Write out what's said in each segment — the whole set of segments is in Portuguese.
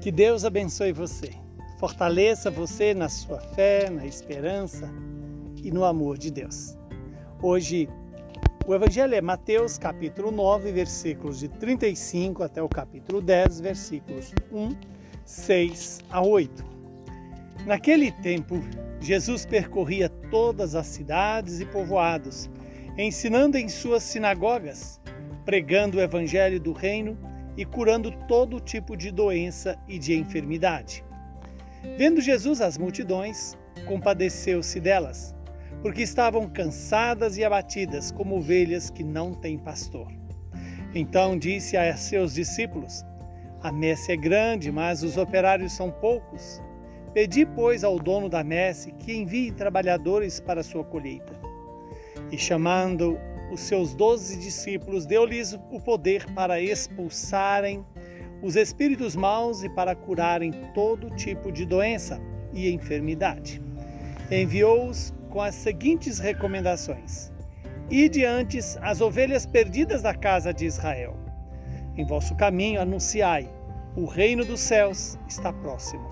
Que Deus abençoe você, fortaleça você na sua fé, na esperança e no amor de Deus. Hoje, o Evangelho é Mateus, capítulo 9, versículos de 35 até o capítulo 10, versículos 1, 6 a 8. Naquele tempo, Jesus percorria todas as cidades e povoados, ensinando em suas sinagogas, pregando o Evangelho do Reino e curando todo tipo de doença e de enfermidade. Vendo Jesus as multidões, compadeceu-se delas, porque estavam cansadas e abatidas como ovelhas que não têm pastor. Então disse a seus discípulos: A messe é grande, mas os operários são poucos. Pedi, pois, ao dono da messe que envie trabalhadores para a sua colheita. E chamando os seus doze discípulos, deu-lhes o poder para expulsarem os espíritos maus e para curarem todo tipo de doença e enfermidade. Enviou-os com as seguintes recomendações: Ide antes as ovelhas perdidas da casa de Israel. Em vosso caminho anunciai: o reino dos céus está próximo.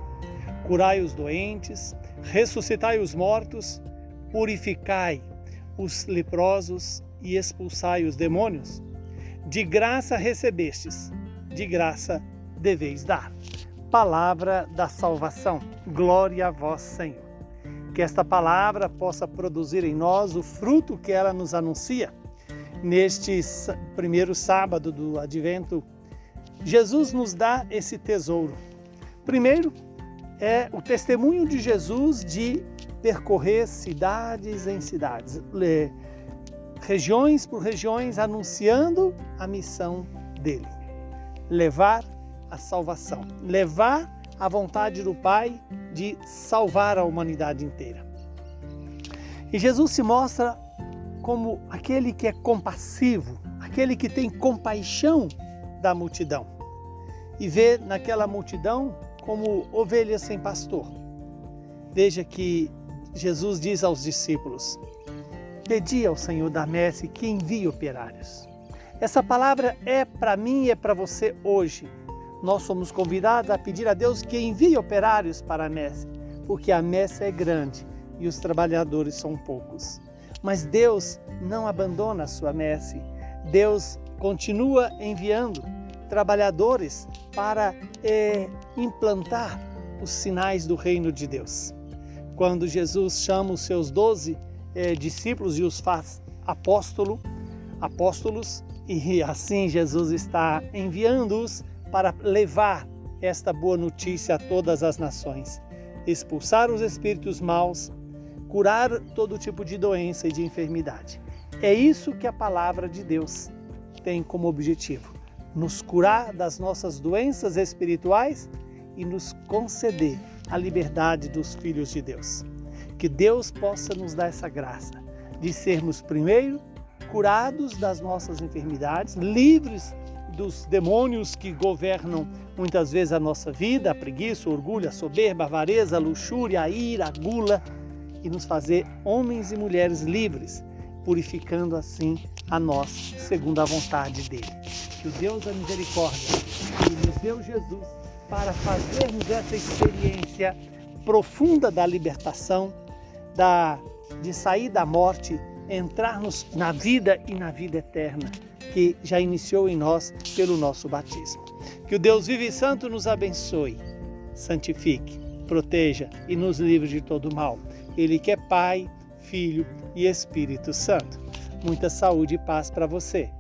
Curai os doentes, ressuscitai os mortos, purificai os leprosos e expulsai os demônios? De graça recebestes, de graça deveis dar. Palavra da salvação. Glória a vós, Senhor. Que esta palavra possa produzir em nós o fruto que ela nos anuncia. Neste primeiro sábado do advento, Jesus nos dá esse tesouro. Primeiro, é o testemunho de Jesus de percorrer cidades em cidades, regiões por regiões, anunciando a missão dele: levar a salvação, levar a vontade do Pai de salvar a humanidade inteira. E Jesus se mostra como aquele que é compassivo, aquele que tem compaixão da multidão e vê naquela multidão como ovelhas sem pastor. Veja que Jesus diz aos discípulos: Pedi ao Senhor da messe que envie operários. Essa palavra é para mim e é para você hoje. Nós somos convidados a pedir a Deus que envie operários para a messe, porque a messe é grande e os trabalhadores são poucos. Mas Deus não abandona a sua messe. Deus continua enviando trabalhadores para é, implantar os sinais do reino de Deus. Quando Jesus chama os seus doze, eh, discípulos e os faz apóstolo, apóstolos, e assim Jesus está enviando-os para levar esta boa notícia a todas as nações, expulsar os espíritos maus, curar todo tipo de doença e de enfermidade. É isso que a palavra de Deus tem como objetivo: nos curar das nossas doenças espirituais e nos conceder a liberdade dos filhos de Deus. Que Deus possa nos dar essa graça de sermos, primeiro, curados das nossas enfermidades, livres dos demônios que governam muitas vezes a nossa vida, a preguiça, o orgulho, a soberba, a avareza, a luxúria, a ira, a gula, e nos fazer homens e mulheres livres, purificando assim a nós, segundo a vontade dele. Que o Deus da misericórdia, nos deu Jesus para fazermos essa experiência profunda da libertação, da, de sair da morte, entrar nos, na vida e na vida eterna que já iniciou em nós pelo nosso batismo. Que o Deus vivo e santo nos abençoe, santifique, proteja e nos livre de todo mal. Ele que é Pai, Filho e Espírito Santo. Muita saúde e paz para você.